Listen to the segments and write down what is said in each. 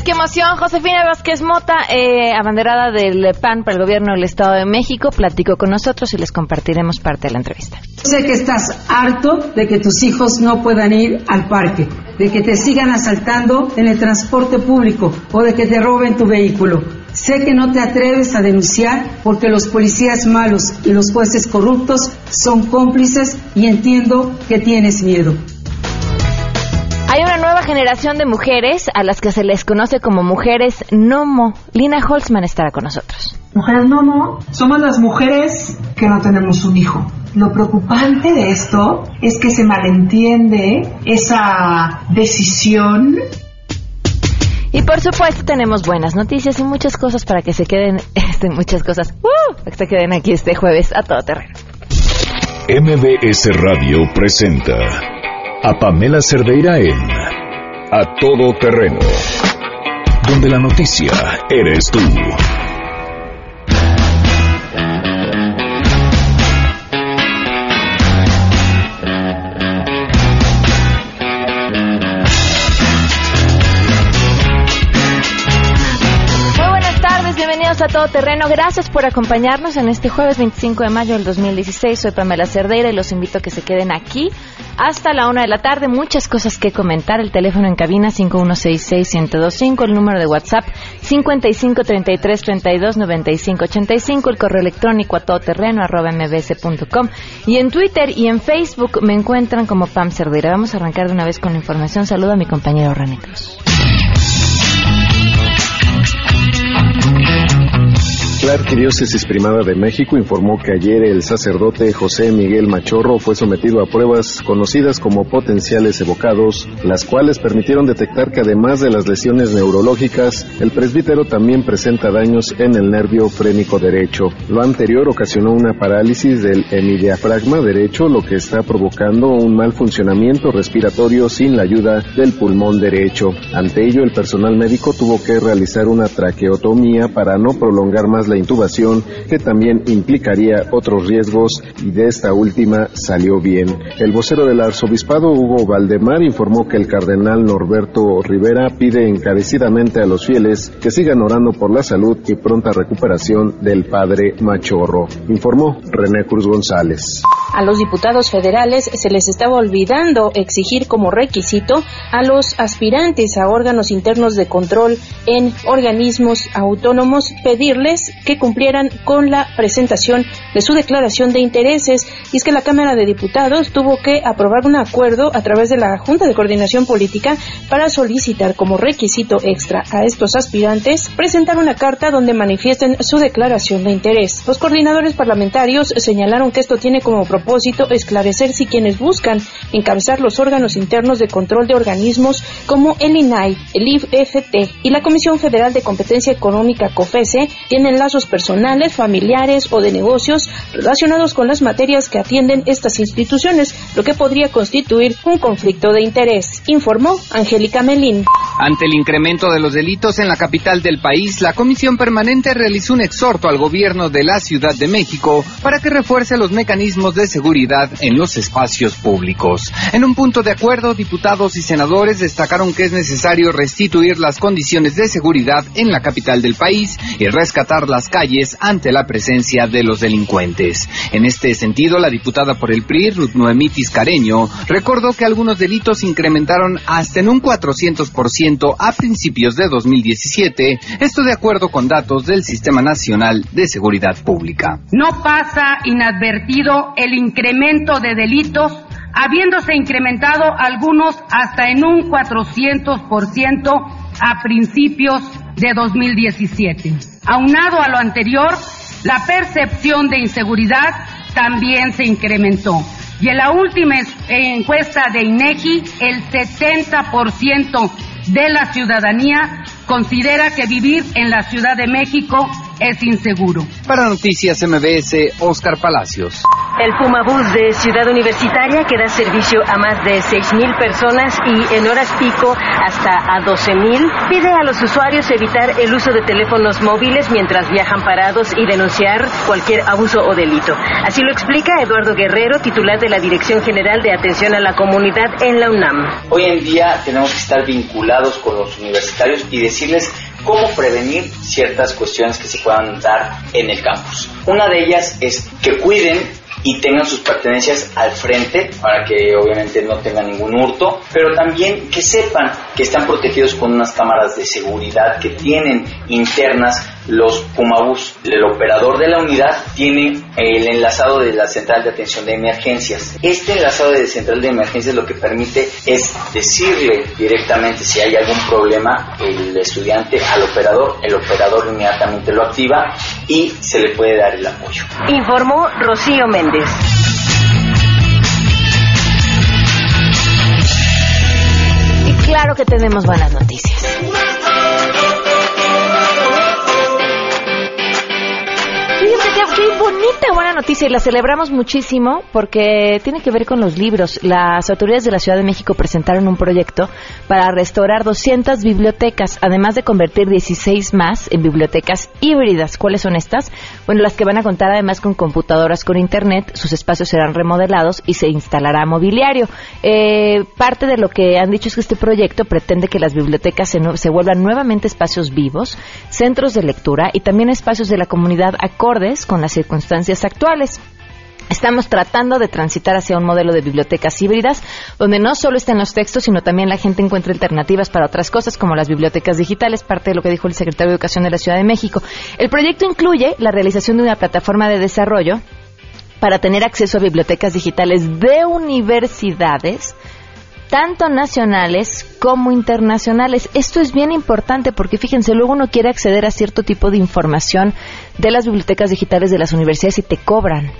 lunes, qué emoción. Josefina Vázquez Mota, eh, abanderada del PAN para el gobierno del Estado de México, platicó con nosotros y les compartiremos parte de la entrevista. Sé que estás harto de que tus hijos no puedan ir al parque, de que te sigan asaltando en el transporte público o de que te roben tu vehículo. Sé que no te atreves a denunciar porque los policías malos y los jueces corruptos son cómplices y entiendo que tienes miedo. Hay una nueva generación de mujeres a las que se les conoce como mujeres Nomo. Lina Holtzman estará con nosotros. Mujeres Nomo somos las mujeres que no tenemos un hijo. Lo preocupante de esto es que se malentiende esa decisión y por supuesto tenemos buenas noticias y muchas cosas para que se queden, este, muchas cosas, ¡uh! para que se queden aquí este jueves a todo terreno. MBS Radio presenta a Pamela Cerdeira en A Todo Terreno, donde la noticia eres tú. A Todo Terreno. Gracias por acompañarnos en este jueves 25 de mayo del 2016. Soy Pamela Cerdeira y los invito a que se queden aquí hasta la una de la tarde. Muchas cosas que comentar. El teléfono en cabina 5166-1025. El número de WhatsApp 5533329585. El correo electrónico a todoterreno arroba mbs.com. Y en Twitter y en Facebook me encuentran como Pam Cerdeira. Vamos a arrancar de una vez con la información. Saludo a mi compañero René Cruz. La Arquidiócesis Primada de México informó que ayer el sacerdote José Miguel Machorro fue sometido a pruebas conocidas como potenciales evocados, las cuales permitieron detectar que además de las lesiones neurológicas, el presbítero también presenta daños en el nervio frénico derecho. Lo anterior ocasionó una parálisis del hemidiafragma derecho, lo que está provocando un mal funcionamiento respiratorio sin la ayuda del pulmón derecho. Ante ello, el personal médico tuvo que realizar una traqueotomía para no prolongar más la intubación, que también implicaría otros riesgos y de esta última salió bien. El vocero del arzobispado Hugo Valdemar informó que el cardenal Norberto Rivera pide encarecidamente a los fieles que sigan orando por la salud y pronta recuperación del padre Machorro, informó René Cruz González. A los diputados federales se les estaba olvidando exigir como requisito a los aspirantes a órganos internos de control en organismos autónomos pedirles que cumplieran con la presentación de su declaración de intereses. Y es que la Cámara de Diputados tuvo que aprobar un acuerdo a través de la Junta de Coordinación Política para solicitar como requisito extra a estos aspirantes presentar una carta donde manifiesten su declaración de interés. Los coordinadores parlamentarios señalaron que esto tiene como propósito esclarecer si quienes buscan encabezar los órganos internos de control de organismos como el INAI, el IFT y la Comisión Federal de Competencia Económica COFESE tienen la personales, familiares o de negocios relacionados con las materias que atienden estas instituciones, lo que podría constituir un conflicto de interés, informó Angélica Melín. Ante el incremento de los delitos en la capital del país, la Comisión Permanente realizó un exhorto al gobierno de la Ciudad de México para que refuerce los mecanismos de seguridad en los espacios públicos. En un punto de acuerdo, diputados y senadores destacaron que es necesario restituir las condiciones de seguridad en la capital del país y rescatar las calles ante la presencia de los delincuentes. En este sentido, la diputada por el PRI, Ruth Noemitis Careño, recordó que algunos delitos incrementaron hasta en un 400% a principios de 2017, esto de acuerdo con datos del Sistema Nacional de Seguridad Pública. No pasa inadvertido el incremento de delitos habiéndose incrementado algunos hasta en un 400% a principios de 2017. Aunado a lo anterior, la percepción de inseguridad también se incrementó. Y en la última encuesta de INEGI, el 70% de la ciudadanía considera que vivir en la Ciudad de México es inseguro. Para Noticias MBS, Oscar Palacios. El Puma Bus de Ciudad Universitaria que da servicio a más de 6.000 personas y en horas pico hasta a 12.000 pide a los usuarios evitar el uso de teléfonos móviles mientras viajan parados y denunciar cualquier abuso o delito. Así lo explica Eduardo Guerrero, titular de la Dirección General de Atención a la Comunidad en la UNAM. Hoy en día tenemos que estar vinculados con los universitarios y decirles cómo prevenir ciertas cuestiones que se puedan dar en el campus. Una de ellas es que cuiden y tengan sus pertenencias al frente para que obviamente no tengan ningún hurto, pero también que sepan que están protegidos con unas cámaras de seguridad que tienen internas los Pumabús. El operador de la unidad tiene el enlazado de la central de atención de emergencias. Este enlazado de central de emergencias lo que permite es decirle directamente si hay algún problema el estudiante al operador, el operador inmediatamente lo activa y se le puede dar el apoyo. Informó Rocío Méndez. Y claro que tenemos buenas noticias. Bonita buena noticia y la celebramos muchísimo porque tiene que ver con los libros. Las autoridades de la Ciudad de México presentaron un proyecto para restaurar 200 bibliotecas, además de convertir 16 más en bibliotecas híbridas. ¿Cuáles son estas? Bueno, las que van a contar además con computadoras con internet, sus espacios serán remodelados y se instalará mobiliario. Eh, parte de lo que han dicho es que este proyecto pretende que las bibliotecas se, se vuelvan nuevamente espacios vivos, centros de lectura y también espacios de la comunidad acordes con las circunstancias actuales. Estamos tratando de transitar hacia un modelo de bibliotecas híbridas, donde no solo estén los textos, sino también la gente encuentre alternativas para otras cosas, como las bibliotecas digitales, parte de lo que dijo el secretario de Educación de la Ciudad de México. El proyecto incluye la realización de una plataforma de desarrollo para tener acceso a bibliotecas digitales de universidades, tanto nacionales como internacionales. Esto es bien importante porque fíjense, luego uno quiere acceder a cierto tipo de información de las bibliotecas digitales de las universidades y te cobran.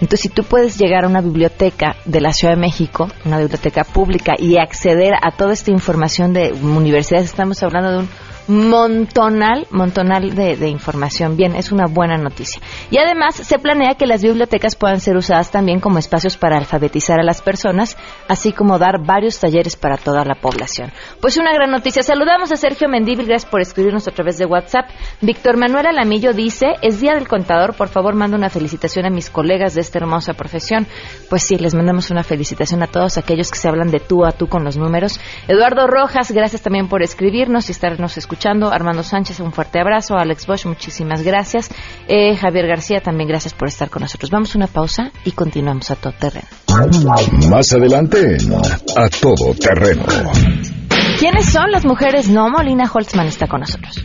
Entonces, si tú puedes llegar a una biblioteca de la Ciudad de México, una biblioteca pública, y acceder a toda esta información de universidades, estamos hablando de un montonal, montonal de, información. Bien, es una buena noticia. Y además se planea que las bibliotecas puedan ser usadas también como espacios para alfabetizar a las personas, así como dar varios talleres para toda la población. Pues una gran noticia. Saludamos a Sergio Mendívil, gracias por escribirnos a través de WhatsApp. Víctor Manuel Alamillo dice, es Día del Contador, por favor manda una felicitación a mis colegas de esta hermosa profesión. Pues sí, les mandamos una felicitación a todos aquellos que se hablan de tú a tú con los números. Eduardo Rojas, gracias también por escribirnos y estarnos escuchando. Armando Sánchez, un fuerte abrazo. Alex Bosch, muchísimas gracias. Eh, Javier García, también gracias por estar con nosotros. Vamos a una pausa y continuamos a todo terreno. Más adelante A Todo Terreno. ¿Quiénes son las mujeres? No, Molina Holtzman está con nosotros.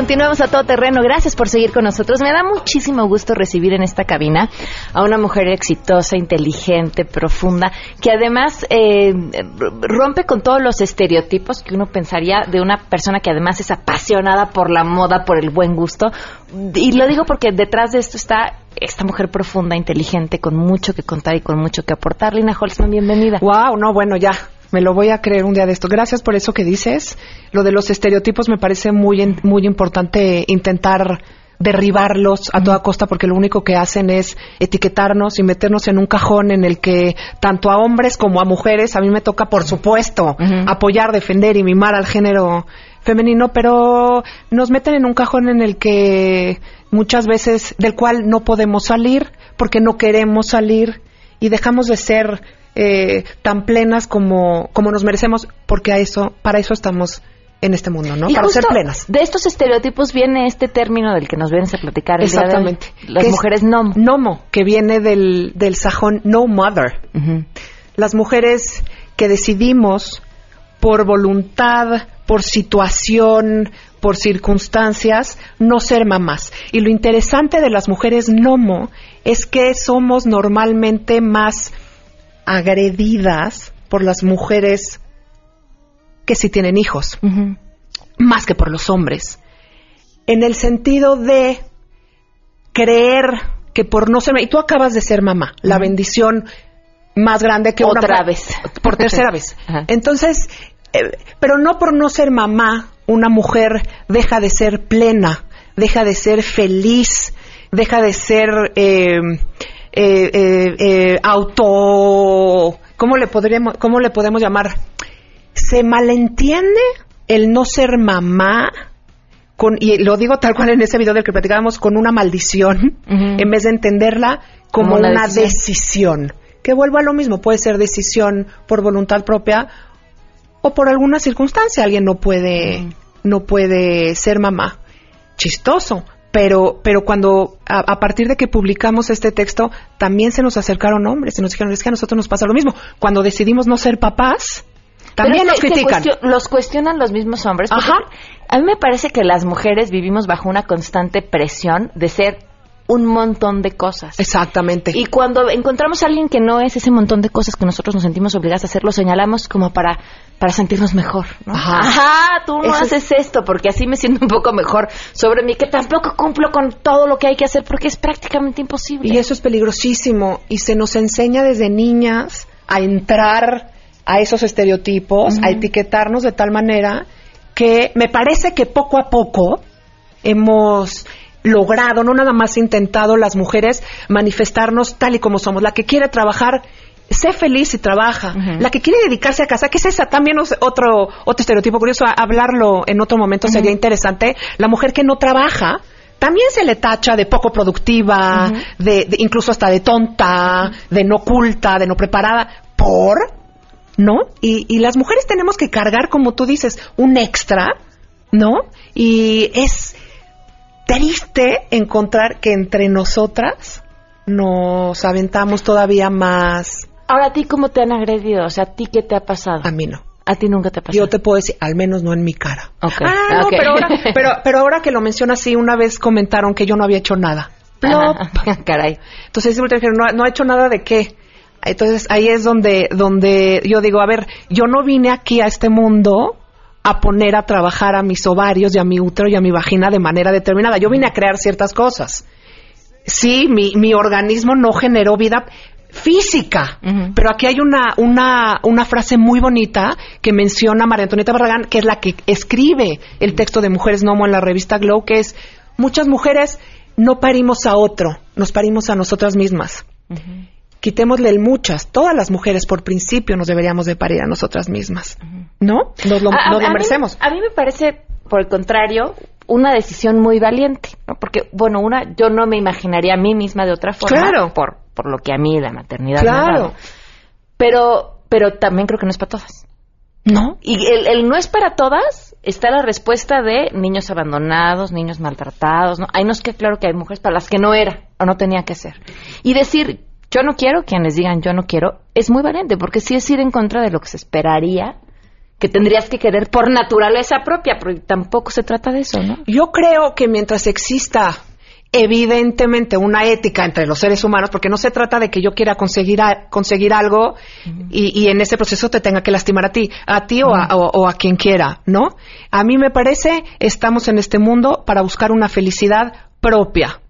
Continuamos a todo terreno. Gracias por seguir con nosotros. Me da muchísimo gusto recibir en esta cabina a una mujer exitosa, inteligente, profunda, que además eh, rompe con todos los estereotipos que uno pensaría de una persona que además es apasionada por la moda, por el buen gusto. Y lo digo porque detrás de esto está esta mujer profunda, inteligente, con mucho que contar y con mucho que aportar. Lina Holzman, bienvenida. Wow, no, bueno, ya. Me lo voy a creer un día de esto. Gracias por eso que dices. Lo de los estereotipos me parece muy, muy importante intentar derribarlos a toda costa porque lo único que hacen es etiquetarnos y meternos en un cajón en el que tanto a hombres como a mujeres a mí me toca por supuesto apoyar, defender y mimar al género femenino, pero nos meten en un cajón en el que muchas veces del cual no podemos salir porque no queremos salir y dejamos de ser eh, tan plenas como, como nos merecemos porque a eso para eso estamos en este mundo, ¿no? Y Para ser plenas. De estos estereotipos viene este término del que nos vienes a platicar el día de hoy. Exactamente. Las Que mujeres no. Nomo, que viene del, del sajón no mother. Las mujeres que decidimos por voluntad, por situación, por circunstancias, no ser mamás. Y lo interesante de las mujeres nomo es que somos normalmente más agredidas por las mujeres que sí tienen hijos, más que por los hombres. En el sentido de creer que por no ser... Y tú acabas de ser mamá, la bendición más grande que Otra una... vez. Por tercera vez. Ajá. Entonces, eh, pero no por no ser mamá, una mujer deja de ser plena, deja de ser feliz, deja de ser eh, eh, eh, eh, auto... ¿Cómo le, podríamos, ¿Cómo le podemos llamar? ¿Se malentiende el no ser mamá? Con, y lo digo tal cual en ese video del que platicábamos, con una maldición, en vez de entenderla como, Como una una, decisión. decisión. Que vuelvo a lo mismo, puede ser decisión por voluntad propia o por alguna circunstancia. Alguien no puede, no puede ser mamá. Chistoso. Pero, pero cuando, a, a partir de que publicamos este texto, también se nos acercaron hombres y nos dijeron, es que a nosotros nos pasa lo mismo. Cuando decidimos no ser papás, también Pero nos critican. los cuestionan los mismos hombres. Ajá. A mí me parece que las mujeres vivimos bajo una constante presión de ser un montón de cosas. Exactamente. Y cuando encontramos a alguien que no es ese montón de cosas que nosotros nos sentimos obligadas a hacer, lo señalamos como para, para sentirnos mejor. ¿no? Ajá. Ajá, tú no Eso es- haces esto porque así me siento un poco mejor sobre mí, que tampoco cumplo con todo lo que hay que hacer porque es prácticamente imposible. Y eso es peligrosísimo y se nos enseña desde niñas a entrar a esos estereotipos, a etiquetarnos de tal manera que me parece que poco a poco hemos logrado, no nada más intentado las mujeres manifestarnos tal y como somos. La que quiere trabajar, sé feliz y trabaja. La que quiere dedicarse a casa, que es esa también es otro, otro estereotipo curioso, a- hablarlo en otro momento sería interesante. La mujer que no trabaja, también se le tacha de poco productiva, de, de- incluso hasta de tonta, de no culta, de no preparada, por, ¿no? Y, y las mujeres tenemos que cargar, como tú dices, un extra, ¿no? Y es triste encontrar que entre nosotras nos aventamos todavía más. Ahora, ¿a ti cómo te han agredido? O sea, ¿a ti qué te ha pasado? A mí no. ¿A ti nunca te ha pasado? Yo te puedo decir, al menos no en mi cara. Ok. Ah, no, pero, ahora, pero, pero ahora que lo mencionas así, una vez comentaron que yo no había hecho nada. Plop. Ajá, Caray. Entonces siempre dijeron, no, no ha hecho nada de qué. Entonces ahí es donde, donde yo digo, a ver, yo no vine aquí a este mundo a poner a trabajar a mis ovarios y a mi útero y a mi vagina de manera determinada. Yo vine a crear ciertas cosas. Sí, mi, mi organismo no generó vida física, pero aquí hay una, una, una frase muy bonita que menciona María Antonieta Barragán, que es la que escribe el texto de Mujeres Nomo en la revista Glow, que es, muchas mujeres no parimos a otro, nos parimos a nosotras mismas. Quitémosle el muchas. Todas las mujeres, por principio, nos deberíamos de parir a nosotras mismas. ¿No? Nos lo, A- a- nos lo a mí- merecemos. A mí, me parece, por el contrario, una decisión muy valiente, ¿no? Porque, bueno, una, yo no me imaginaría a mí misma de otra forma. Claro. Por, por lo que a mí la maternidad me ha dado. Pero, pero también creo que no es para todas. ¿No? Y el, el no es para todas está la respuesta de niños abandonados, niños maltratados. ¿no? Ahí nos queda claro que hay mujeres para las que no era o no tenía que ser. Y decir, yo no quiero, quienes digan yo no quiero, es muy valiente, porque sí es ir en contra de lo que se esperaría que tendrías que querer por naturaleza propia, pero tampoco se trata de eso, ¿no? Yo creo que mientras exista evidentemente una ética entre los seres humanos, porque no se trata de que yo quiera conseguir, a- conseguir algo y, y en ese proceso te tenga que lastimar a ti, a ti o, a, o- o a quien quiera, ¿no? A mí me parece, estamos en este mundo para buscar una felicidad propia.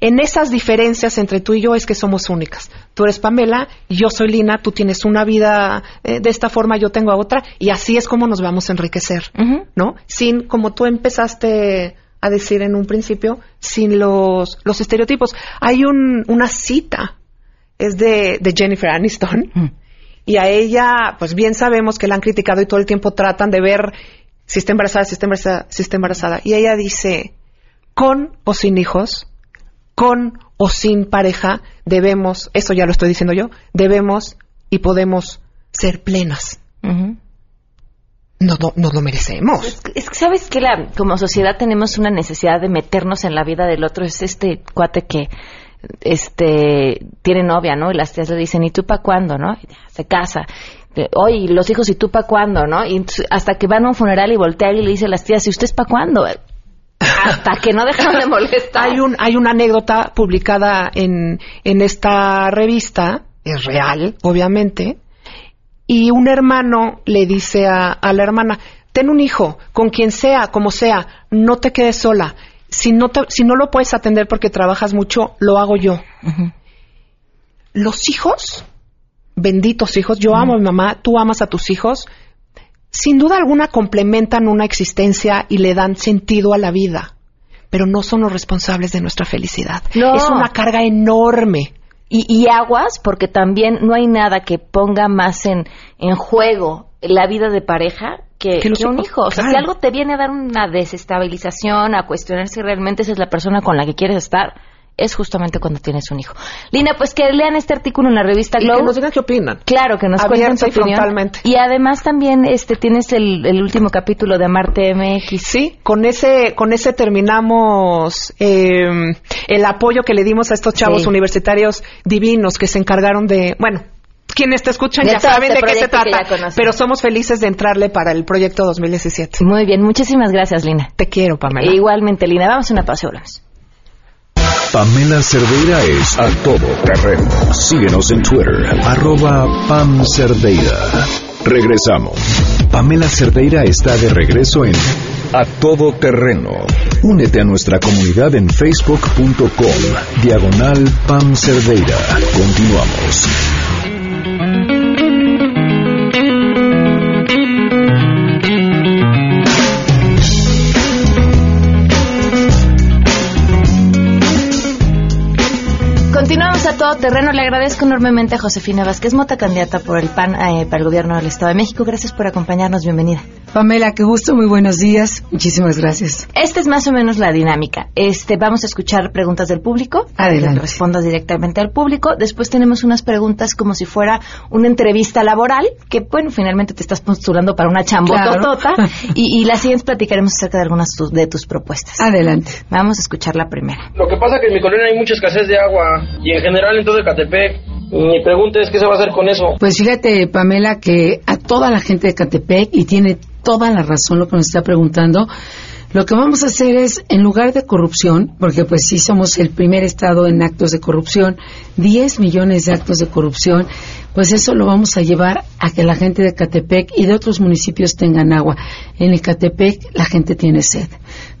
En esas diferencias entre tú y yo es que somos únicas. Tú eres Pamela, yo soy Lina, tú tienes una vida eh, de esta forma, yo tengo otra, y así es como nos vamos a enriquecer. ¿no? Sin, como tú empezaste a decir en un principio, sin los, los estereotipos. Hay un, una cita, es de, de Jennifer Aniston, y a ella, pues bien sabemos que la han criticado y todo el tiempo tratan de ver si está embarazada, si está embarazada, si está embarazada. Y ella dice, con o sin hijos, con o sin pareja, debemos, eso ya lo estoy diciendo yo, debemos y podemos ser plenas. Nos, lo- nos lo merecemos. Es, que- es que sabes que la, como sociedad tenemos una necesidad de meternos en la vida del otro. Es este cuate que este, tiene novia, ¿no? Y las tías le dicen, ¿y tú para cuándo, no? Y ya, se casa. Oye, ¿y los hijos, ¿y tú para cuándo, no? Y hasta que van a un funeral y voltea y le dice a las tías, ¿y usted es para cuándo? Hasta que no dejan de molestar. Hay, un, hay una anécdota publicada en, en esta revista, es real, obviamente, y un hermano le dice a, a la hermana, ten un hijo, con quien sea, como sea, no te quedes sola. Si no, te- si no lo puedes atender porque trabajas mucho, lo hago yo. Los hijos, benditos hijos, yo amo a mi mamá, tú amas a tus hijos, sin duda alguna complementan una existencia y le dan sentido a la vida, pero no son los responsables de nuestra felicidad. No. Es una carga enorme. Y, y aguas, porque también no hay nada que ponga más en, en juego la vida de pareja que, Que que un hijo. O sea, claro. si algo te viene a dar una desestabilización, a cuestionar si realmente esa es la persona con la que quieres estar, es justamente cuando tienes un hijo. Lina, pues que lean este artículo en la revista Y Glow. que nos digan qué opinan. Claro, que nos cuenten su y opinión. frontalmente. Y además también este tienes el, el último capítulo de Amarte MX. Sí, con ese, con ese terminamos eh, el apoyo que le dimos a estos chavos Sí. universitarios divinos que se encargaron de, bueno, quienes te escuchan ya saben este de qué se trata, pero somos felices de entrarle para el proyecto 2017. Muy bien, muchísimas gracias, Lina. Te quiero, Pamela. Igualmente, Lina. Vamos a una pausa y volvemos. Pamela Cerdeira es a todo terreno. Síguenos en Twitter, arroba Pam Cerdeira. Regresamos. Pamela Cerdeira está de regreso en A Todo Terreno. Únete a nuestra comunidad en facebook.com, diagonal Pam Cerdeira. Continuamos. Todo terreno. Le agradezco enormemente a Josefina Vázquez Mota, candidata por el PAN eh, para el gobierno del Estado de México. Gracias por acompañarnos. Bienvenida. Pamela, qué gusto, muy buenos días. Muchísimas gracias. Esta es más o menos la dinámica. Este, vamos a escuchar preguntas del público. Adelante. Respondas directamente al público. Después tenemos unas preguntas como si fuera una entrevista laboral, que bueno, finalmente te estás postulando para una chambototota. Claro. Y, y las siguientes platicaremos acerca de algunas tu- de tus propuestas. Adelante. Vamos a escuchar la primera. Lo que pasa es que en mi colonia hay mucha escasez de agua y en general en todo Ecatepec. Mi pregunta es qué se va a hacer con eso. Pues fíjate, Pamela, que a toda la gente de Catepec, y tiene toda la razón lo que nos está preguntando, lo que vamos a hacer es, en lugar de corrupción, porque pues sí somos el primer estado en actos de corrupción, 10 millones de actos de corrupción, pues eso lo vamos a llevar a que la gente de Catepec y de otros municipios tengan agua. En Ecatepec la gente tiene sed.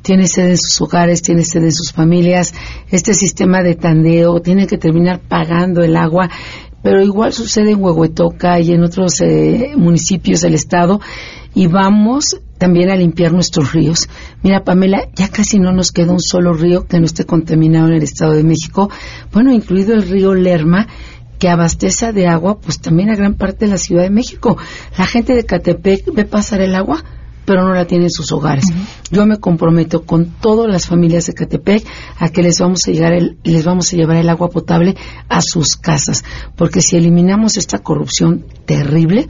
Tiene sed en sus hogares, tiene sed en sus familias. Este sistema de tandeo tiene que terminar pagando el agua pero igual sucede en Huehuetoca y en otros eh, municipios del estado y vamos también a limpiar nuestros ríos. Mira, Pamela, ya casi no nos queda un solo río que no esté contaminado en el Estado de México, bueno, incluido el río Lerma, que abastece de agua, pues también a gran parte de la Ciudad de México. La gente de Catepec ve pasar el agua, pero no la tiene en sus hogares. Yo me comprometo con todas las familias de Catepec a que les vamos a llegar el, les vamos a llevar el agua potable a sus casas, porque si eliminamos esta corrupción terrible,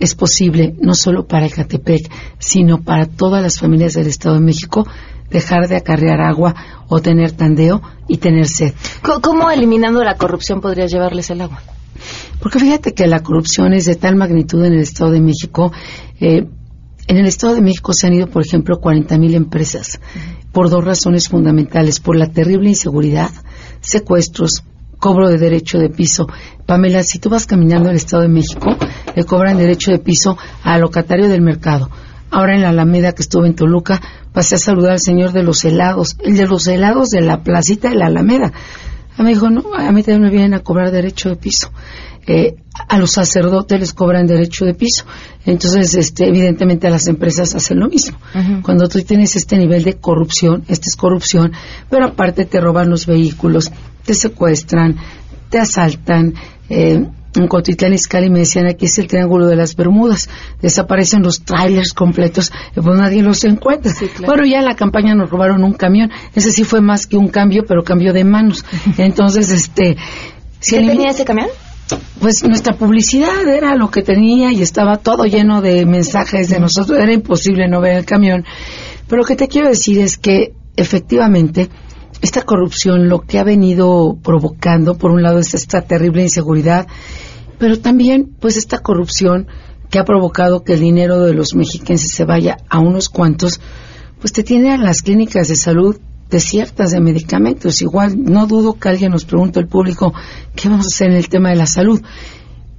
es posible, no solo para Ecatepec, sino para todas las familias del Estado de México, dejar de acarrear agua o tener tandeo y tener sed. ¿Cómo eliminando la corrupción podrías llevarles el agua? Porque fíjate que la corrupción es de tal magnitud en el Estado de México. eh, en el Estado de México se han ido, por ejemplo, 40.000 empresas por dos razones fundamentales. Por la terrible inseguridad, secuestros, cobro de derecho de piso. Pamela, si tú vas caminando al Estado de México, le cobran derecho de piso al locatario del mercado. Ahora en la Alameda que estuve en Toluca, pasé a saludar al señor de los helados, el de los helados de la placita de la Alameda. A mí me dijo, no, a mí también me vienen a cobrar derecho de piso. Eh, a los sacerdotes les cobran derecho de piso. Entonces, este, evidentemente a las empresas hacen lo mismo. Cuando tú tienes este nivel de corrupción, esta es corrupción, pero aparte te roban los vehículos, te secuestran, te asaltan. Eh, en Cotitlán Izcalli me decían aquí es el Triángulo de las Bermudas. Desaparecen los trailers completos, y pues nadie los encuentra. Bueno, ya en la campaña nos robaron un camión. Ese sí fue más que un cambio, pero cambio de manos. Entonces, este... si ¿Qué tenía ese camión? pues nuestra publicidad era lo que tenía y estaba todo lleno de mensajes de nosotros. Era imposible no ver el camión. Pero lo que te quiero decir es que efectivamente esta corrupción lo que ha venido provocando, por un lado, es esta terrible inseguridad, pero también, pues, esta corrupción que ha provocado que el dinero de los mexicanos se vaya a unos cuantos, pues te tiene a las clínicas de salud desiertas de medicamentos. Igual, no dudo que alguien nos pregunte al público qué vamos a hacer en el tema de la salud.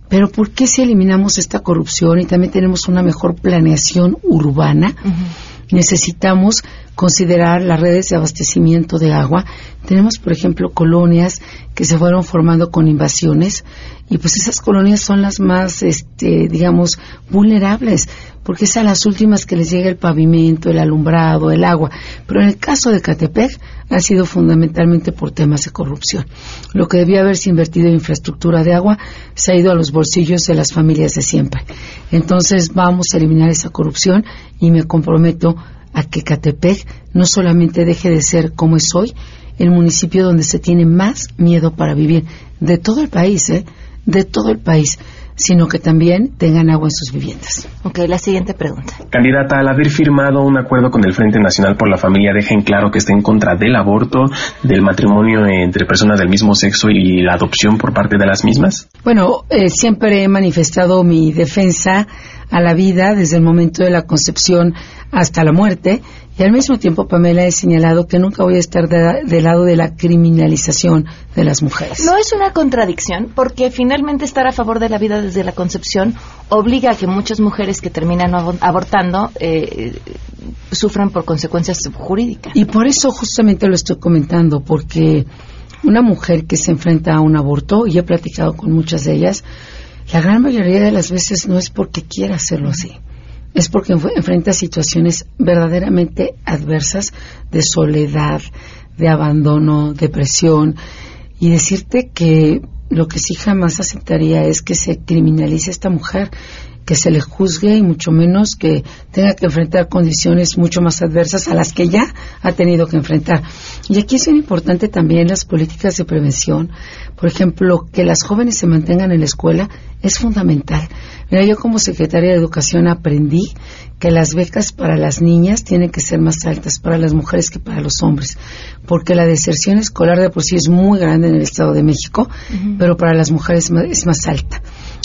Pero ¿por qué si eliminamos esta corrupción y también tenemos una mejor planeación urbana? Necesitamos considerar las redes de abastecimiento de agua. Tenemos, por ejemplo, colonias que se fueron formando con invasiones y pues esas colonias son las más, este, digamos, vulnerables porque es a las últimas que les llega el pavimento, el alumbrado, el agua. Pero en el caso de Catepec ha sido fundamentalmente por temas de corrupción. Lo que debía haberse invertido en infraestructura de agua se ha ido a los bolsillos de las familias de siempre. Entonces vamos a eliminar esa corrupción y me comprometo a que Catepec no solamente deje de ser como es hoy, el municipio donde se tiene más miedo para vivir de todo el país, ¿eh? de todo el país sino que también tengan agua en sus viviendas. Ok, la siguiente pregunta. Candidata, al haber firmado un acuerdo con el Frente Nacional por la Familia, deja en claro que está en contra del aborto, del matrimonio entre personas del mismo sexo y la adopción por parte de las mismas. Bueno, eh, siempre he manifestado mi defensa a la vida desde el momento de la concepción hasta la muerte y al mismo tiempo, Pamela, he señalado que nunca voy a estar del lado de la criminalización de las mujeres. No es una contradicción, porque finalmente estar a favor de la vida desde la concepción obliga a que muchas mujeres que terminan abortando eh, sufran por consecuencias jurídicas. Y por eso justamente lo estoy comentando, porque una mujer que se enfrenta a un aborto, y he platicado con muchas de ellas, la gran mayoría de las veces no es porque quiera hacerlo así es porque enfrenta situaciones verdaderamente adversas de soledad, de abandono, depresión, y decirte que lo que sí jamás aceptaría es que se criminalice a esta mujer que se le juzgue y mucho menos que tenga que enfrentar condiciones mucho más adversas a las que ya ha tenido que enfrentar. Y aquí es bien importante también las políticas de prevención. Por ejemplo, que las jóvenes se mantengan en la escuela es fundamental. Mira, yo como secretaria de Educación aprendí que las becas para las niñas tienen que ser más altas para las mujeres que para los hombres, porque la deserción escolar de por sí es muy grande en el Estado de México, pero para las mujeres es más alta.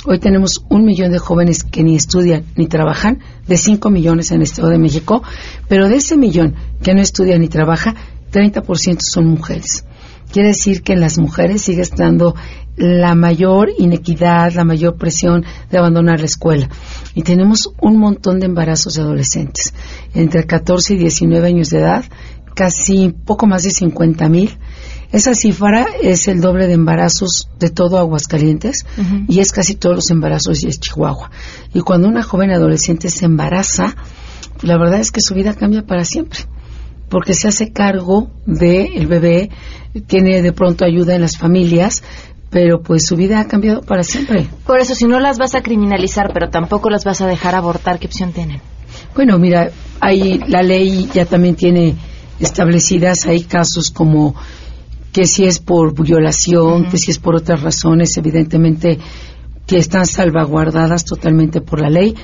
Hoy tenemos un millón de jóvenes que ni estudian ni trabajan, de cinco millones en el Estado de México, pero de ese millón que no estudia ni trabaja, 30% son mujeres. Quiere decir que en las mujeres sigue estando la mayor inequidad, la mayor presión de abandonar la escuela. Y tenemos un montón de embarazos de adolescentes, entre 14 y 19 años de edad, casi poco más de 50 mil esa cifra es el doble de embarazos de todo Aguascalientes y es casi todos los embarazos de Chihuahua. Y cuando una joven adolescente se embaraza, la verdad es que su vida cambia para siempre, porque se hace cargo del bebé, tiene de pronto ayuda en las familias, pero pues su vida ha cambiado para siempre. Por eso, si no las vas a criminalizar, pero tampoco las vas a dejar abortar, ¿qué opción tienen? Bueno, mira, hay la ley ya también tiene establecidas, hay casos como que si es por violación, que si es por otras razones, evidentemente que están salvaguardadas totalmente por la ley,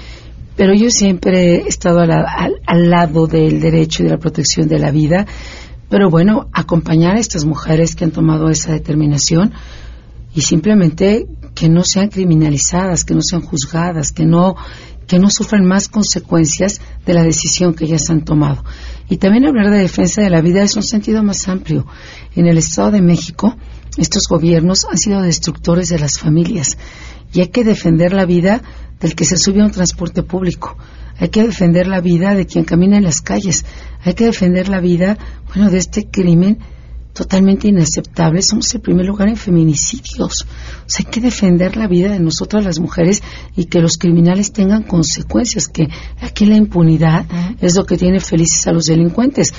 pero yo siempre he estado al, lado del derecho y de la protección de la vida, pero bueno, acompañar a estas mujeres que han tomado esa determinación y simplemente que no sean criminalizadas, que no sean juzgadas, que no que no sufran más consecuencias de la decisión que ellas han tomado. Y también hablar de defensa de la vida es un sentido más amplio. En el Estado de México, estos gobiernos han sido destructores de las familias y hay que defender la vida del que se sube a un transporte público. Hay que defender la vida de quien camina en las calles. Hay que defender la vida, bueno, de este crimen totalmente inaceptable. Somos el primer lugar en feminicidios. O sea, hay que defender la vida de nosotras las mujeres y que los criminales tengan consecuencias, que aquí la impunidad es lo que tiene felices a los delincuentes.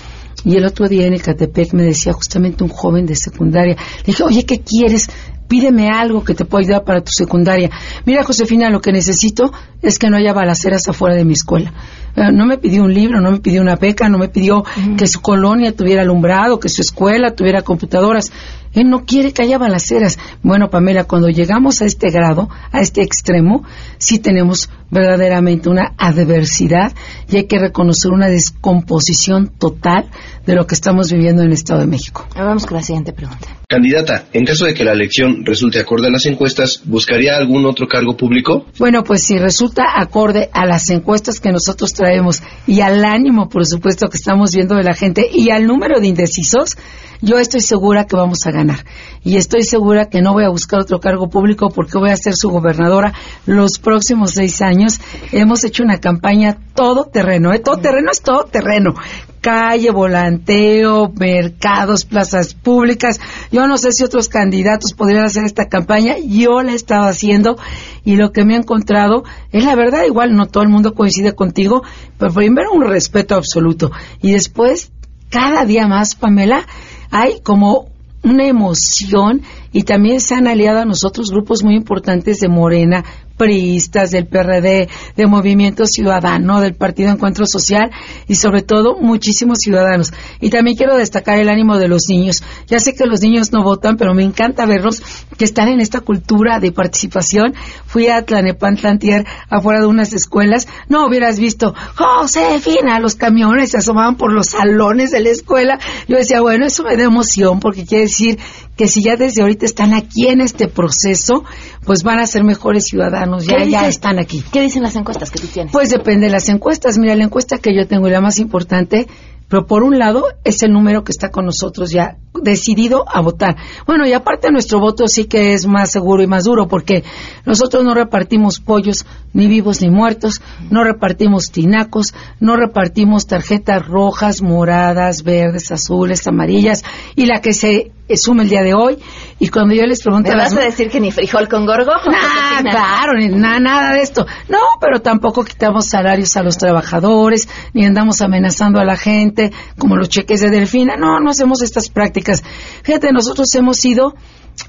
Y el otro día en el Catepec me decía justamente un joven de secundaria, le dije, oye, ¿qué quieres? Pídeme algo que te pueda ayudar para tu secundaria. Mira, Josefina, lo que necesito es que no haya balaceras afuera de mi escuela. Eh, no me pidió un libro, no me pidió una beca, no me pidió que su colonia tuviera alumbrado, que su escuela tuviera computadoras. Él no quiere que haya balaceras. Bueno, Pamela, cuando llegamos a este grado, a este extremo, sí tenemos verdaderamente una adversidad y hay que reconocer una descomposición total de lo que estamos viviendo en el Estado de México. Vamos con la siguiente pregunta. Candidata, en caso de que la elección resulte acorde a las encuestas, ¿buscaría algún otro cargo público? Bueno, pues si resulta acorde a las encuestas que nosotros traemos y al ánimo, por supuesto, que estamos viendo de la gente y al número de indecisos, yo estoy segura que vamos a ganar. Y estoy segura que no voy a buscar otro cargo público porque voy a ser su gobernadora los próximos seis años. Hemos hecho una campaña todo terreno, ¿eh? Todo terreno es todo terreno. Calle, volanteo, mercados, plazas públicas. Yo no sé si otros candidatos podrían hacer esta campaña. Yo la he estado haciendo y lo que me he encontrado es la verdad. Igual no todo el mundo coincide contigo, pero primero un respeto absoluto. Y después, cada día más, Pamela, hay como una emoción y también se han aliado a nosotros grupos muy importantes de Morena, priistas, del PRD, de Movimiento Ciudadano, del Partido Encuentro Social y sobre todo muchísimos ciudadanos. Y también quiero destacar el ánimo de los niños. Ya sé que los niños no votan, pero me encanta verlos que están en esta cultura de participación. Fui a Tlanepantlantier afuera de unas escuelas. No hubieras visto, Josefina, los camiones se asomaban por los salones de la escuela. Yo decía, bueno, eso me da emoción porque quiere decir que si ya desde ahorita están aquí en este proceso, pues van a ser mejores ciudadanos, ya, ya están aquí. ¿Qué dicen las encuestas que tú tienes? Pues depende de las encuestas. Mira, la encuesta que yo tengo y la más importante, pero por un lado es el número que está con nosotros ya decidido a votar. Bueno, y aparte nuestro voto sí que es más seguro y más duro porque nosotros no repartimos pollos ni vivos ni muertos, no repartimos tinacos, no repartimos tarjetas rojas, moradas, verdes, azules, amarillas y la que se sume el día de hoy y cuando yo les pregunto ¿Me vas a decir que ni frijol con gorgo? Nah, claro, ni nada, nada de esto. No, pero tampoco quitamos salarios a los trabajadores, ni andamos amenazando a la gente, como los cheques de Delfina. No, no hacemos estas prácticas. Fíjate, nosotros hemos ido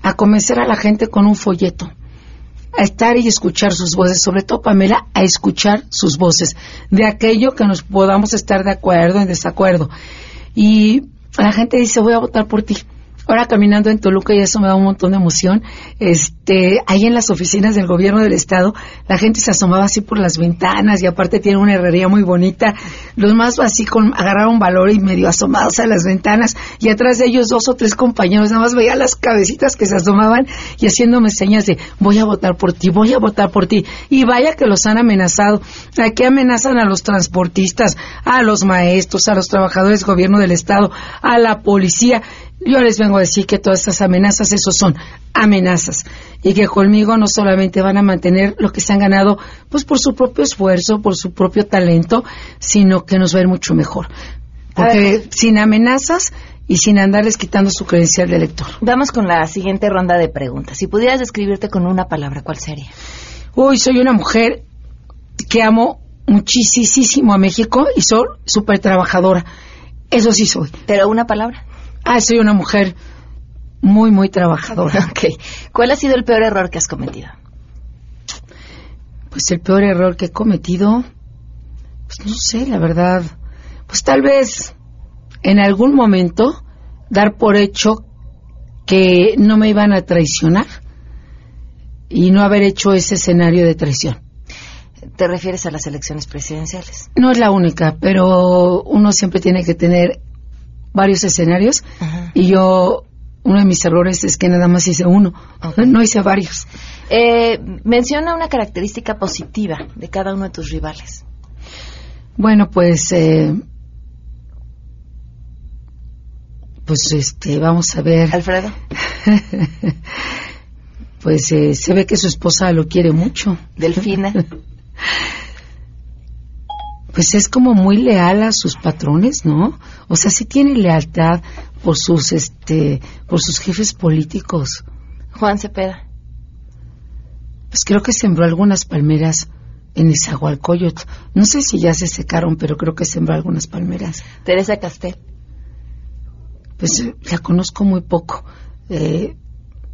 a convencer a la gente con un folleto a estar y escuchar sus voces, sobre todo Pamela, a escuchar sus voces, de aquello que nos podamos estar de acuerdo, en desacuerdo. Y la gente dice, voy a votar por ti. Ahora caminando en Toluca y eso me da un montón de emoción. Este, ahí en las oficinas del gobierno del estado, la gente se asomaba así por las ventanas y aparte tiene una herrería muy bonita. Los más así con agarraron valor y medio asomados a las ventanas y atrás de ellos dos o tres compañeros, nada más veía las cabecitas que se asomaban y haciéndome señas de voy a votar por ti, voy a votar por ti. Y vaya que los han amenazado. Aquí amenazan a los transportistas, a los maestros, a los trabajadores del gobierno del estado, a la policía. Yo les vengo a decir que todas estas amenazas, esos son amenazas. Y que conmigo no solamente van a mantener lo que se han ganado, pues por su propio esfuerzo, por su propio talento, sino que nos va a ir mucho mejor. Porque sin amenazas y sin andarles quitando su credencial de elector. Vamos con la siguiente ronda de preguntas. Si pudieras describirte con una palabra, ¿cuál sería? Uy, soy una mujer que amo muchísimo a México y soy súper trabajadora. Eso sí soy. ¿Pero una palabra? Ah, soy una mujer muy, muy trabajadora. Ok. ¿Cuál ha sido el peor error que has cometido? Pues el peor error que he cometido, pues no sé, la verdad. Pues tal vez en algún momento dar por hecho que no me iban a traicionar y no haber hecho ese escenario de traición. ¿Te refieres a las elecciones presidenciales? No es la única, pero uno siempre tiene que tener varios escenarios y yo uno de mis errores es que nada más hice uno, no hice varios. Eh, menciona una característica positiva de cada uno de tus rivales. Bueno, pues eh, pues este vamos a ver. Alfredo. pues eh, se ve que su esposa lo quiere mucho. Delfina. pues es como muy leal a sus patrones, ¿no? O sea, sí tiene lealtad por sus, este, por sus jefes políticos. Juan Cepeda. Pues creo que sembró algunas palmeras en Izahualcoyot. No sé si ya se secaron, pero creo que sembró algunas palmeras. Teresa Castel. Pues la conozco muy poco. Eh,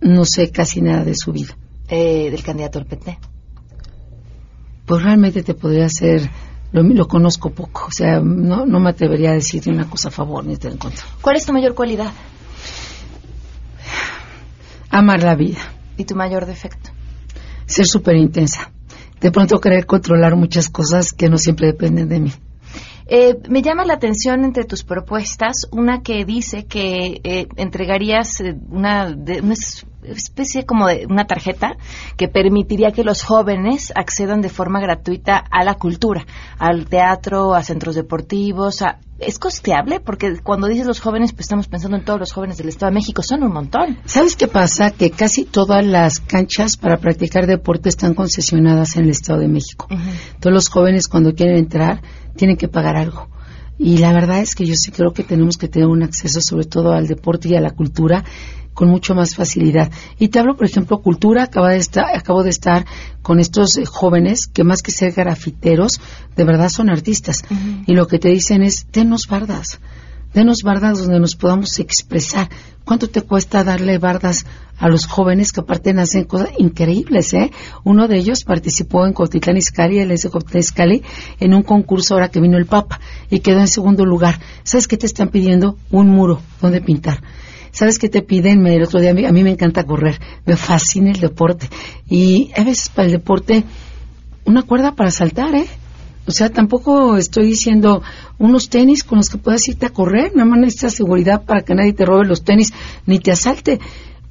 no sé casi nada de su vida. Eh, ¿Del candidato al PT? Pues realmente te podría hacer lo, lo, conozco poco, o sea, no, no me atrevería a decir una cosa a favor ni en contra. ¿Cuál es tu mayor cualidad? Amar la vida. ¿Y tu mayor defecto? Ser súper intensa. De pronto querer controlar muchas cosas que no siempre dependen de mí. Eh, me llama la atención entre tus propuestas una que dice que eh, entregarías eh, una, de, una especie como de una tarjeta que permitiría que los jóvenes accedan de forma gratuita a la cultura, al teatro, a centros deportivos. A... ¿Es costeable? Porque cuando dices los jóvenes, pues estamos pensando en todos los jóvenes del Estado de México. Son un montón. ¿Sabes qué pasa? Que casi todas las canchas para practicar deporte están concesionadas en el Estado de México. Todos los jóvenes cuando quieren entrar tienen que pagar algo. Y la verdad es que yo sí creo que tenemos que tener un acceso sobre todo al deporte y a la cultura con mucho más facilidad. Y te hablo, por ejemplo, cultura, acaba de estar, acabo de estar con estos eh, jóvenes que más que ser grafiteros, de verdad son artistas. Y lo que te dicen es, denos bardas, denos bardas donde nos podamos expresar. ¿Cuánto te cuesta darle bardas a los jóvenes que aparte hacen cosas increíbles, eh? Uno de ellos participó en Cotitlán Izcalli, el de Cotitlán en un concurso ahora que vino el Papa y quedó en segundo lugar. ¿Sabes qué te están pidiendo? Un muro donde pintar. ¿Sabes qué te piden? El otro día a mí, me encanta correr, me fascina el deporte. Y a veces para el deporte, una cuerda para saltar, ¿eh? O sea, tampoco estoy diciendo unos tenis con los que puedas irte a correr, nada más necesitas seguridad para que nadie te robe los tenis ni te asalte.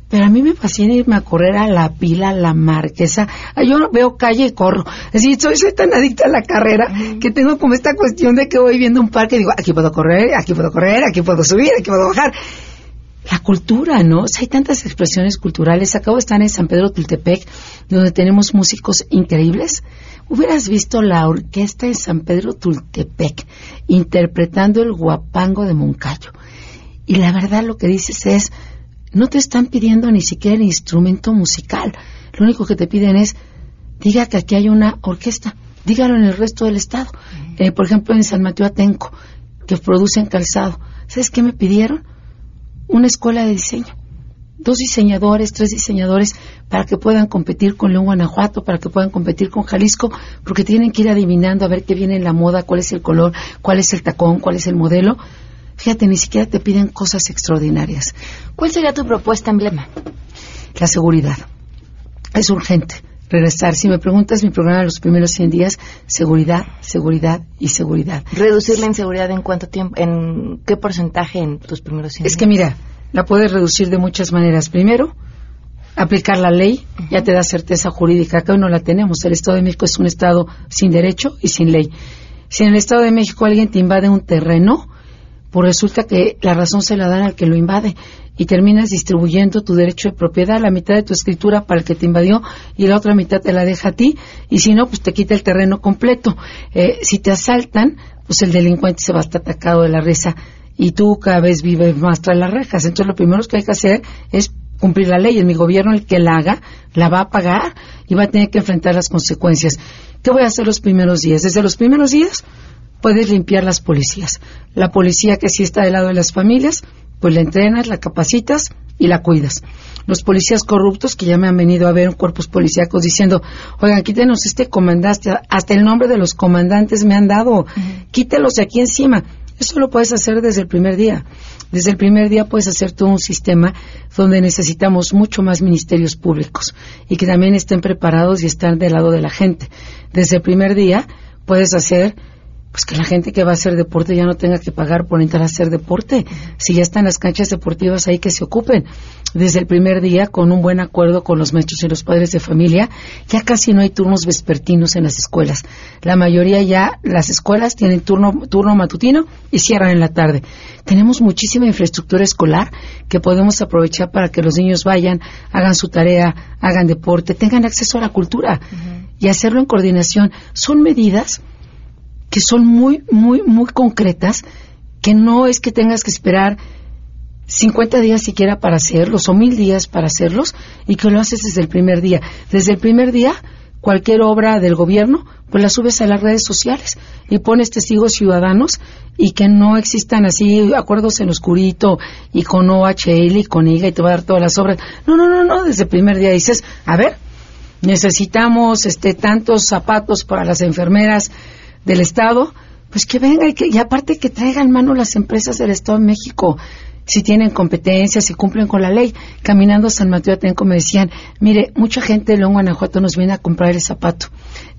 Pero a mí me fascina irme a correr a la pila, a la marquesa. Yo veo calle y corro. Así, soy, soy tan adicta a la carrera que tengo como esta cuestión de que voy viendo un parque y digo, aquí puedo correr, aquí puedo correr, aquí puedo subir, aquí puedo bajar la cultura, ¿no? hay tantas expresiones culturales. Acabo de estar en San Pedro Tultepec, donde tenemos músicos increíbles. Hubieras visto la orquesta de San Pedro Tultepec interpretando el guapango de Moncayo. Y la verdad lo que dices es, no te están pidiendo ni siquiera el instrumento musical. Lo único que te piden es, diga que aquí hay una orquesta. Dígalo en el resto del estado. Eh, por ejemplo, en San Mateo Atenco, que producen calzado. ¿Sabes qué me pidieron? Una escuela de diseño. Dos diseñadores, tres diseñadores para que puedan competir con León Guanajuato, para que puedan competir con Jalisco, porque tienen que ir adivinando a ver qué viene en la moda, cuál es el color, cuál es el tacón, cuál es el modelo. Fíjate, ni siquiera te piden cosas extraordinarias. ¿Cuál sería tu propuesta emblema? La seguridad. Es urgente regresar. Si me preguntas mi programa de los primeros 100 días, seguridad, seguridad y seguridad. ¿Reducir la inseguridad en cuánto tiempo? ¿En qué porcentaje en tus primeros 100 días? Es que mira, la puedes reducir de muchas maneras. Primero, aplicar la ley ya te da certeza jurídica. Acá hoy no la tenemos. El Estado de México es un Estado sin derecho y sin ley. Si en el Estado de México alguien te invade un terreno, pues resulta que la razón se la dan al que lo invade y terminas distribuyendo tu derecho de propiedad, la mitad de tu escritura para el que te invadió y la otra mitad te la deja a ti y si no, pues te quita el terreno completo. Eh, si te asaltan, pues el delincuente se va a estar atacado de la risa y tú cada vez vives más tras las rejas. Entonces lo primero que hay que hacer es cumplir la ley. En mi gobierno el que la haga la va a pagar y va a tener que enfrentar las consecuencias. ¿Qué voy a hacer los primeros días? Desde los primeros días puedes limpiar las policías. La policía que sí está del lado de las familias, pues la entrenas, la capacitas y la cuidas. Los policías corruptos que ya me han venido a ver en cuerpos policíacos diciendo, oigan, quítenos este comandante, hasta el nombre de los comandantes me han dado, quítelos de aquí encima. Eso lo puedes hacer desde el primer día. Desde el primer día puedes hacer todo un sistema donde necesitamos mucho más ministerios públicos y que también estén preparados y estén del lado de la gente. Desde el primer día puedes hacer pues que la gente que va a hacer deporte ya no tenga que pagar por entrar a hacer deporte. Si ya están las canchas deportivas ahí, que se ocupen. Desde el primer día, con un buen acuerdo con los maestros y los padres de familia, ya casi no hay turnos vespertinos en las escuelas. La mayoría ya, las escuelas tienen turno, turno matutino y cierran en la tarde. Tenemos muchísima infraestructura escolar que podemos aprovechar para que los niños vayan, hagan su tarea, hagan deporte, tengan acceso a la cultura y hacerlo en coordinación. Son medidas que son muy, muy, muy concretas, que no es que tengas que esperar 50 días siquiera para hacerlos o mil días para hacerlos y que lo haces desde el primer día. Desde el primer día, cualquier obra del gobierno, pues la subes a las redes sociales y pones testigos ciudadanos y que no existan así acuerdos en oscurito y con OHL y con IGA y te va a dar todas las obras. No, no, no, no, desde el primer día dices, a ver, necesitamos este tantos zapatos para las enfermeras del Estado, pues que venga y, que, y aparte que traigan mano las empresas del Estado de México. si tienen competencias, si cumplen con la ley. Caminando a San Mateo Atenco me decían, mire, mucha gente de León, Guanajuato nos viene a comprar el zapato.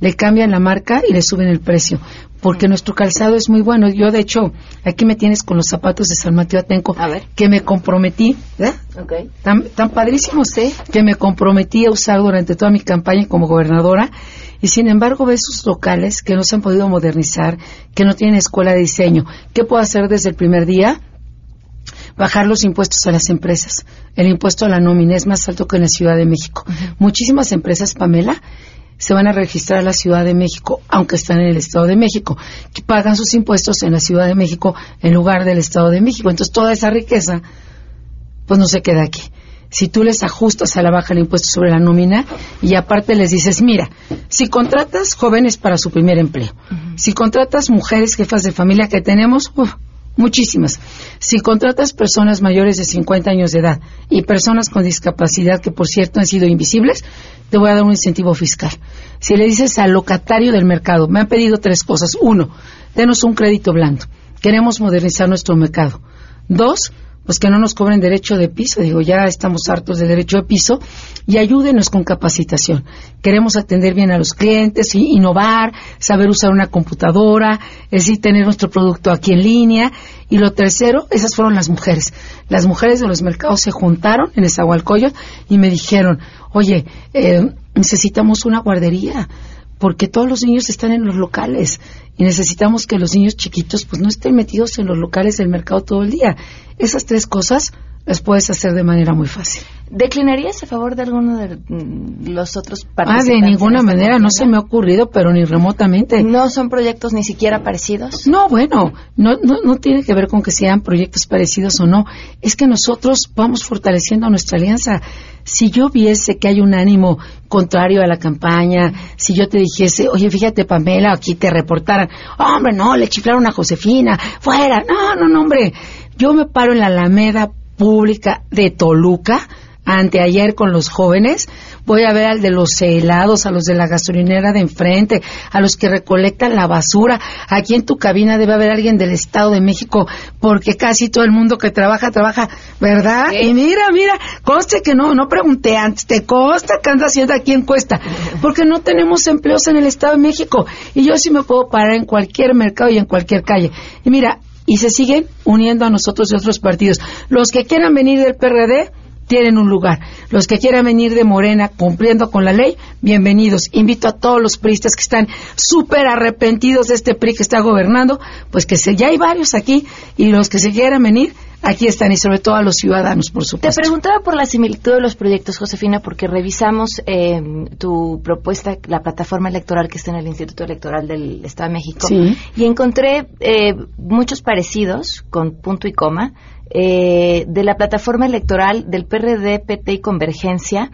Le cambian la marca y le suben el precio, porque nuestro calzado es muy bueno. Yo, de hecho, aquí me tienes con los zapatos de San Mateo Atenco, que me comprometí, ¿verdad? Tan, tan padrísimos, ¿eh? Que me comprometí a usar durante toda mi campaña como gobernadora. Y sin embargo, ves sus locales que no se han podido modernizar, que no tienen escuela de diseño. ¿Qué puedo hacer desde el primer día? bajar los impuestos a las empresas. El impuesto a la nómina es más alto que en la Ciudad de México. Muchísimas empresas, Pamela, se van a registrar a la Ciudad de México, aunque están en el Estado de México, que pagan sus impuestos en la Ciudad de México en lugar del Estado de México. Entonces, toda esa riqueza, pues no se queda aquí. Si tú les ajustas a la baja el impuesto sobre la nómina y aparte les dices, mira, si contratas jóvenes para su primer empleo, si contratas mujeres jefas de familia que tenemos, Muchísimas. Si contratas personas mayores de 50 años de edad y personas con discapacidad que, por cierto, han sido invisibles, te voy a dar un incentivo fiscal. Si le dices al locatario del mercado, me han pedido tres cosas. Uno, denos un crédito blando. Queremos modernizar nuestro mercado. Dos, pues que no nos cobren derecho de piso, digo, ya estamos hartos de derecho de piso, y ayúdenos con capacitación. Queremos atender bien a los clientes, innovar, saber usar una computadora, es decir, tener nuestro producto aquí en línea. Y lo tercero, esas fueron las mujeres. Las mujeres de los mercados se juntaron en Esahualcoyot y me dijeron, oye, eh, necesitamos una guardería porque todos los niños están en los locales y necesitamos que los niños chiquitos pues no estén metidos en los locales del mercado todo el día. Esas tres cosas las puedes hacer de manera muy fácil. ¿Declinarías a favor de alguno de los otros participantes? Ah, de ninguna manera, no se me ha ocurrido, pero ni remotamente. ¿No son proyectos ni siquiera parecidos? No, bueno, no, no, no tiene que ver con que sean proyectos parecidos o no. Es que nosotros vamos fortaleciendo nuestra alianza. Si yo viese que hay un ánimo contrario a la campaña, si yo te dijese, oye, fíjate, Pamela, aquí te reportaran, hombre, no, le chiflaron a Josefina, fuera, no, no, no, hombre, yo me paro en la Alameda pública de Toluca, anteayer con los jóvenes, voy a ver al de los helados, a los de la gasolinera de enfrente, a los que recolectan la basura. Aquí en tu cabina debe haber alguien del Estado de México, porque casi todo el mundo que trabaja, trabaja, ¿verdad? Y mira, mira, conste que no, no pregunté antes, te consta que anda haciendo aquí encuesta, porque no tenemos empleos en el Estado de México. Y yo sí me puedo parar en cualquier mercado y en cualquier calle. Y mira, y se siguen uniendo a nosotros de otros partidos. Los que quieran venir del PRD tienen un lugar. Los que quieran venir de Morena cumpliendo con la ley, bienvenidos. Invito a todos los priistas que están súper arrepentidos de este PRI que está gobernando, pues que se, ya hay varios aquí y los que se quieran venir, aquí están y sobre todo a los ciudadanos, por supuesto. Te preguntaba por la similitud de los proyectos, Josefina, porque revisamos eh, tu propuesta, la plataforma electoral que está en el Instituto Electoral del Estado de México, y encontré eh, muchos parecidos con punto y coma. Eh, de la plataforma electoral del PRD, PT y Convergencia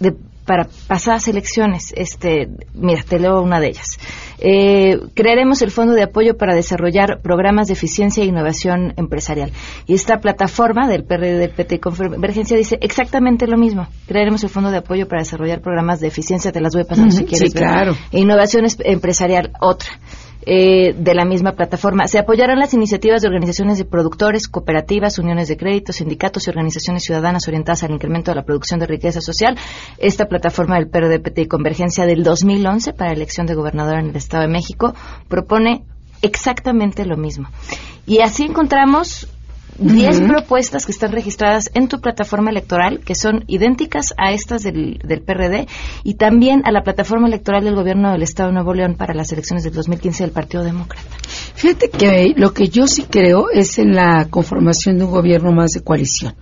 de, para pasadas elecciones. Este, mira, te leo una de ellas. Eh, crearemos el Fondo de Apoyo para desarrollar programas de eficiencia e innovación empresarial. Y esta plataforma del PRD, del PT Convergencia dice exactamente lo mismo. Crearemos el Fondo de Apoyo para desarrollar programas de eficiencia, de las voy pasando si quieres. claro. E innovación empresarial, otra. Eh, de la misma plataforma. Se apoyarán las iniciativas de organizaciones de productores, cooperativas, uniones de crédito, sindicatos y organizaciones ciudadanas orientadas al incremento de la producción de riqueza social. Esta plataforma del PRDPT y Convergencia del 2011 para elección de gobernador en el Estado de México propone exactamente lo mismo. Y así encontramos 10 propuestas que están registradas en tu plataforma electoral, que son idénticas a estas del, del, PRD, y también a la plataforma electoral del gobierno del Estado de Nuevo León para las elecciones del 2015 del Partido Demócrata. Fíjate que lo que yo sí creo es en la conformación de un gobierno más de coalición.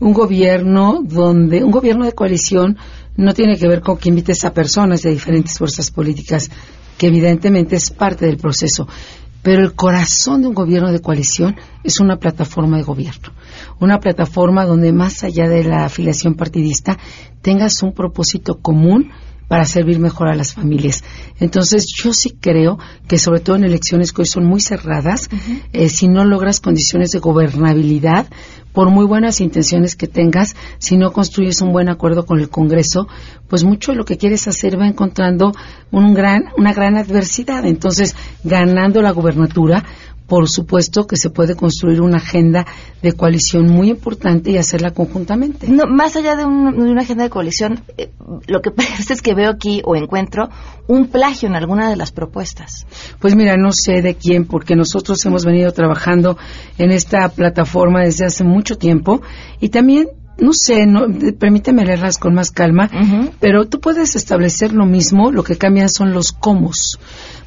Un gobierno donde, un gobierno de coalición no tiene que ver con que invites a personas de diferentes fuerzas políticas, que evidentemente es parte del proceso pero el corazón de un gobierno de coalición es una plataforma de gobierno, una plataforma donde más allá de la afiliación partidista tengas un propósito común para servir mejor a las familias. Entonces, yo sí creo que, sobre todo en elecciones que hoy son muy cerradas, eh, si no logras condiciones de gobernabilidad, por muy buenas intenciones que tengas, si no construyes un buen acuerdo con el Congreso, pues mucho de lo que quieres hacer va encontrando un gran, una gran adversidad. Entonces, ganando la gubernatura, por supuesto que se puede construir una agenda de coalición muy importante y hacerla conjuntamente. No, más allá de, un- de una agenda de coalición, eh, lo que pasa es que veo aquí o encuentro un plagio en alguna de las propuestas. Pues mira, no sé de quién, porque nosotros hemos venido trabajando en esta plataforma desde hace mucho tiempo y también, no sé, no, permíteme leerlas con más calma, pero tú puedes establecer lo mismo, lo que cambian son los comos,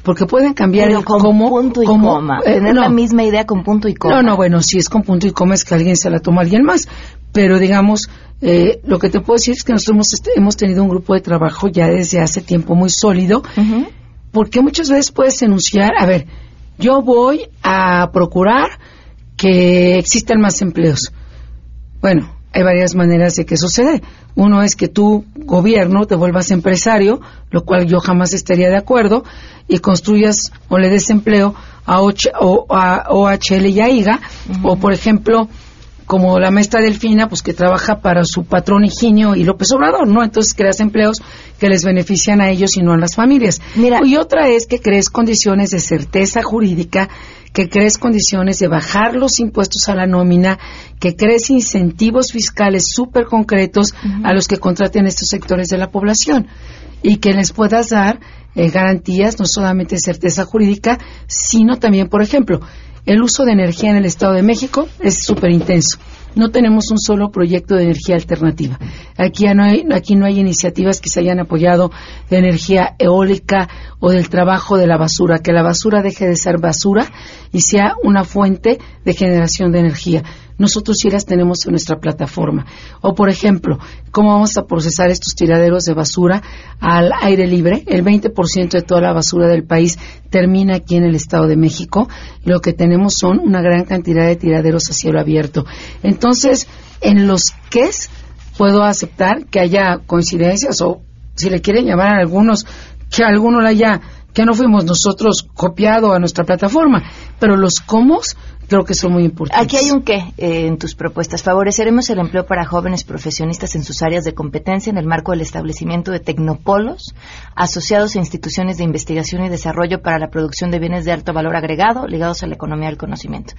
porque pueden cambiar Pero el con cómo, punto y cómo, coma. eh, Tener no. la misma idea con punto y coma. No, no, bueno, si es con punto y coma es que alguien se la toma a alguien más. Pero digamos, eh, lo que te puedo decir es que nosotros hemos, hemos tenido un grupo de trabajo ya desde hace tiempo muy sólido, porque muchas veces puedes enunciar, a ver, yo voy a procurar que existan más empleos. Bueno, hay varias maneras de que sucede. Uno es que tú, gobierno, te vuelvas empresario, lo cual yo jamás estaría de acuerdo, y construyas o le des empleo a, OH o a OHL y a IGA, o por ejemplo, como la maestra Delfina, pues que trabaja para su patrón Higinio y López Obrador, ¿no? Entonces creas empleos que les benefician a ellos y no a las familias. Y otra es que crees condiciones de certeza jurídica, que crees condiciones de bajar los impuestos a la nómina, que crees incentivos fiscales súper concretos a los que contraten estos sectores de la población y que les puedas dar eh, garantías, no solamente certeza jurídica, sino también, por ejemplo, el uso de energía en el Estado de México es súper intenso. No tenemos un solo proyecto de energía alternativa. Aquí ya no, hay, aquí no hay iniciativas que se hayan apoyado de energía eólica o del trabajo de la basura, que la basura deje de ser basura y sea una fuente de generación de energía. Nosotros sí las tenemos en nuestra plataforma. O, por ejemplo, cómo vamos a procesar estos tiraderos de basura al aire libre. El 20% de toda la basura del país termina aquí en el Estado de México. Lo que tenemos son una gran cantidad de tiraderos a cielo abierto. Entonces, en los que puedo aceptar que haya coincidencias o, si le quieren llamar a algunos, que alguno la haya que no fuimos nosotros copiado a nuestra plataforma, pero los cómo creo que son muy importantes. Aquí hay un qué eh, en tus propuestas. Favoreceremos el empleo para jóvenes profesionistas en sus áreas de competencia en el marco del establecimiento de tecnopolos asociados a instituciones de investigación y desarrollo para la producción de bienes de alto valor agregado ligados a la economía del conocimiento.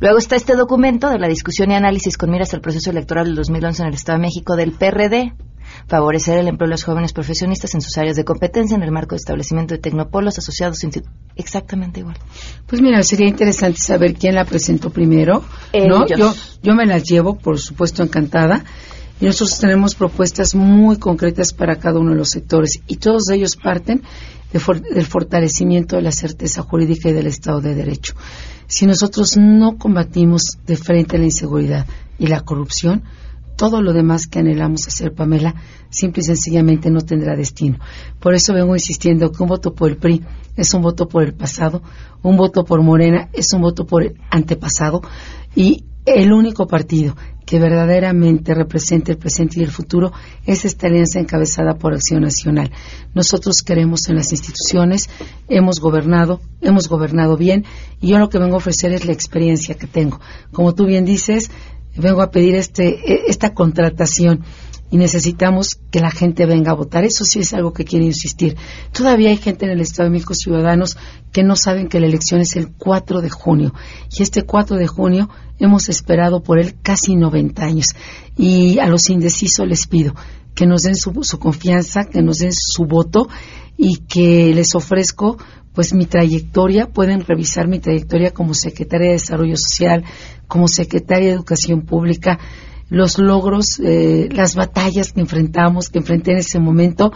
Luego está este documento de la discusión y análisis con miras al proceso electoral del 2011 en el Estado de México del PRD. Favorecer el empleo de los jóvenes profesionistas en sus áreas de competencia en el marco de establecimiento de tecnopolos asociados a exactamente igual. Pues mira, sería interesante saber quién la presentó primero, ¿no? Ellos. Yo, yo me las llevo, por supuesto, encantada. Y nosotros tenemos propuestas muy concretas para cada uno de los sectores y todos ellos parten de for- del fortalecimiento de la certeza jurídica y del Estado de Derecho. Si nosotros no combatimos de frente la inseguridad y la corrupción, todo lo demás que anhelamos hacer, Pamela, simple y sencillamente no tendrá destino. Por eso vengo insistiendo que un voto por el PRI es un voto por el pasado, un voto por Morena es un voto por el antepasado y el único partido que verdaderamente represente el presente y el futuro es esta alianza encabezada por Acción Nacional. Nosotros queremos en las instituciones, hemos gobernado, hemos gobernado bien y yo lo que vengo a ofrecer es la experiencia que tengo. Como tú bien dices, vengo a pedir este, e- esta contratación y necesitamos que la gente venga a votar. Eso sí es algo que quiero insistir. Todavía hay gente en el Estado de México, ciudadanos, que no saben que la elección es el 4 de junio. Y este 4 de junio hemos esperado por él casi 90 años. Y a los indecisos les pido que nos den su, su confianza, que nos den su voto y que les ofrezco pues mi trayectoria, pueden revisar mi trayectoria como secretaria de Desarrollo Social, como secretaria de Educación Pública, los logros, eh, las batallas que enfrentamos, que enfrenté en ese momento.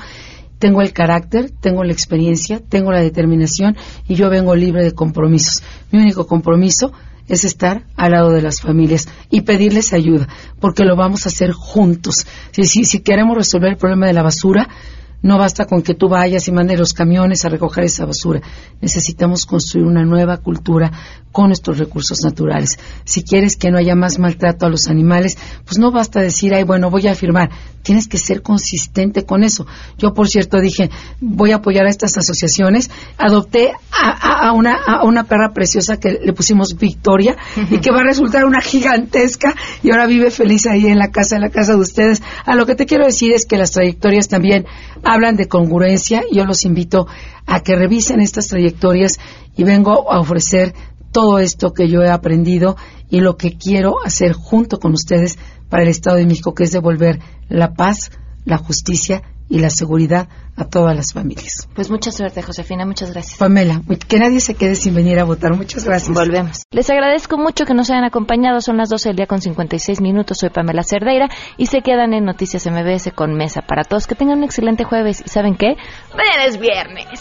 Tengo el carácter, tengo la experiencia, tengo la determinación y yo vengo libre de compromisos. Mi único compromiso es estar al lado de las familias y pedirles ayuda, porque lo vamos a hacer juntos. Si, si, si queremos resolver el problema de la basura, no basta con que tú vayas y mandes los camiones a recoger esa basura. Necesitamos construir una nueva cultura con nuestros recursos naturales. Si quieres que no haya más maltrato a los animales, pues no basta decir, ay, bueno, voy a firmar. Tienes que ser consistente con eso. Yo, por cierto, dije, voy a apoyar a estas asociaciones. Adopté a, una perra preciosa que le pusimos Victoria y que va a resultar una gigantesca y ahora vive feliz ahí en la casa, en la casa de ustedes. A lo que te quiero decir es que las trayectorias también hablan de congruencia. Yo los invito a que revisen estas trayectorias y vengo a ofrecer todo esto que yo he aprendido y lo que quiero hacer junto con ustedes para el Estado de México, que es devolver la paz, la justicia y la seguridad a todas las familias. Pues mucha suerte, Josefina, muchas gracias. Pamela, que nadie se quede sin venir a votar. Muchas gracias. Volvemos. Les agradezco mucho que nos hayan acompañado. Son las 12 del día con 56 minutos. Soy Pamela Cerdeira y se quedan en Noticias MBS con Mesa para todos. Que tengan un excelente jueves. ¿Y saben qué? Mañana es viernes.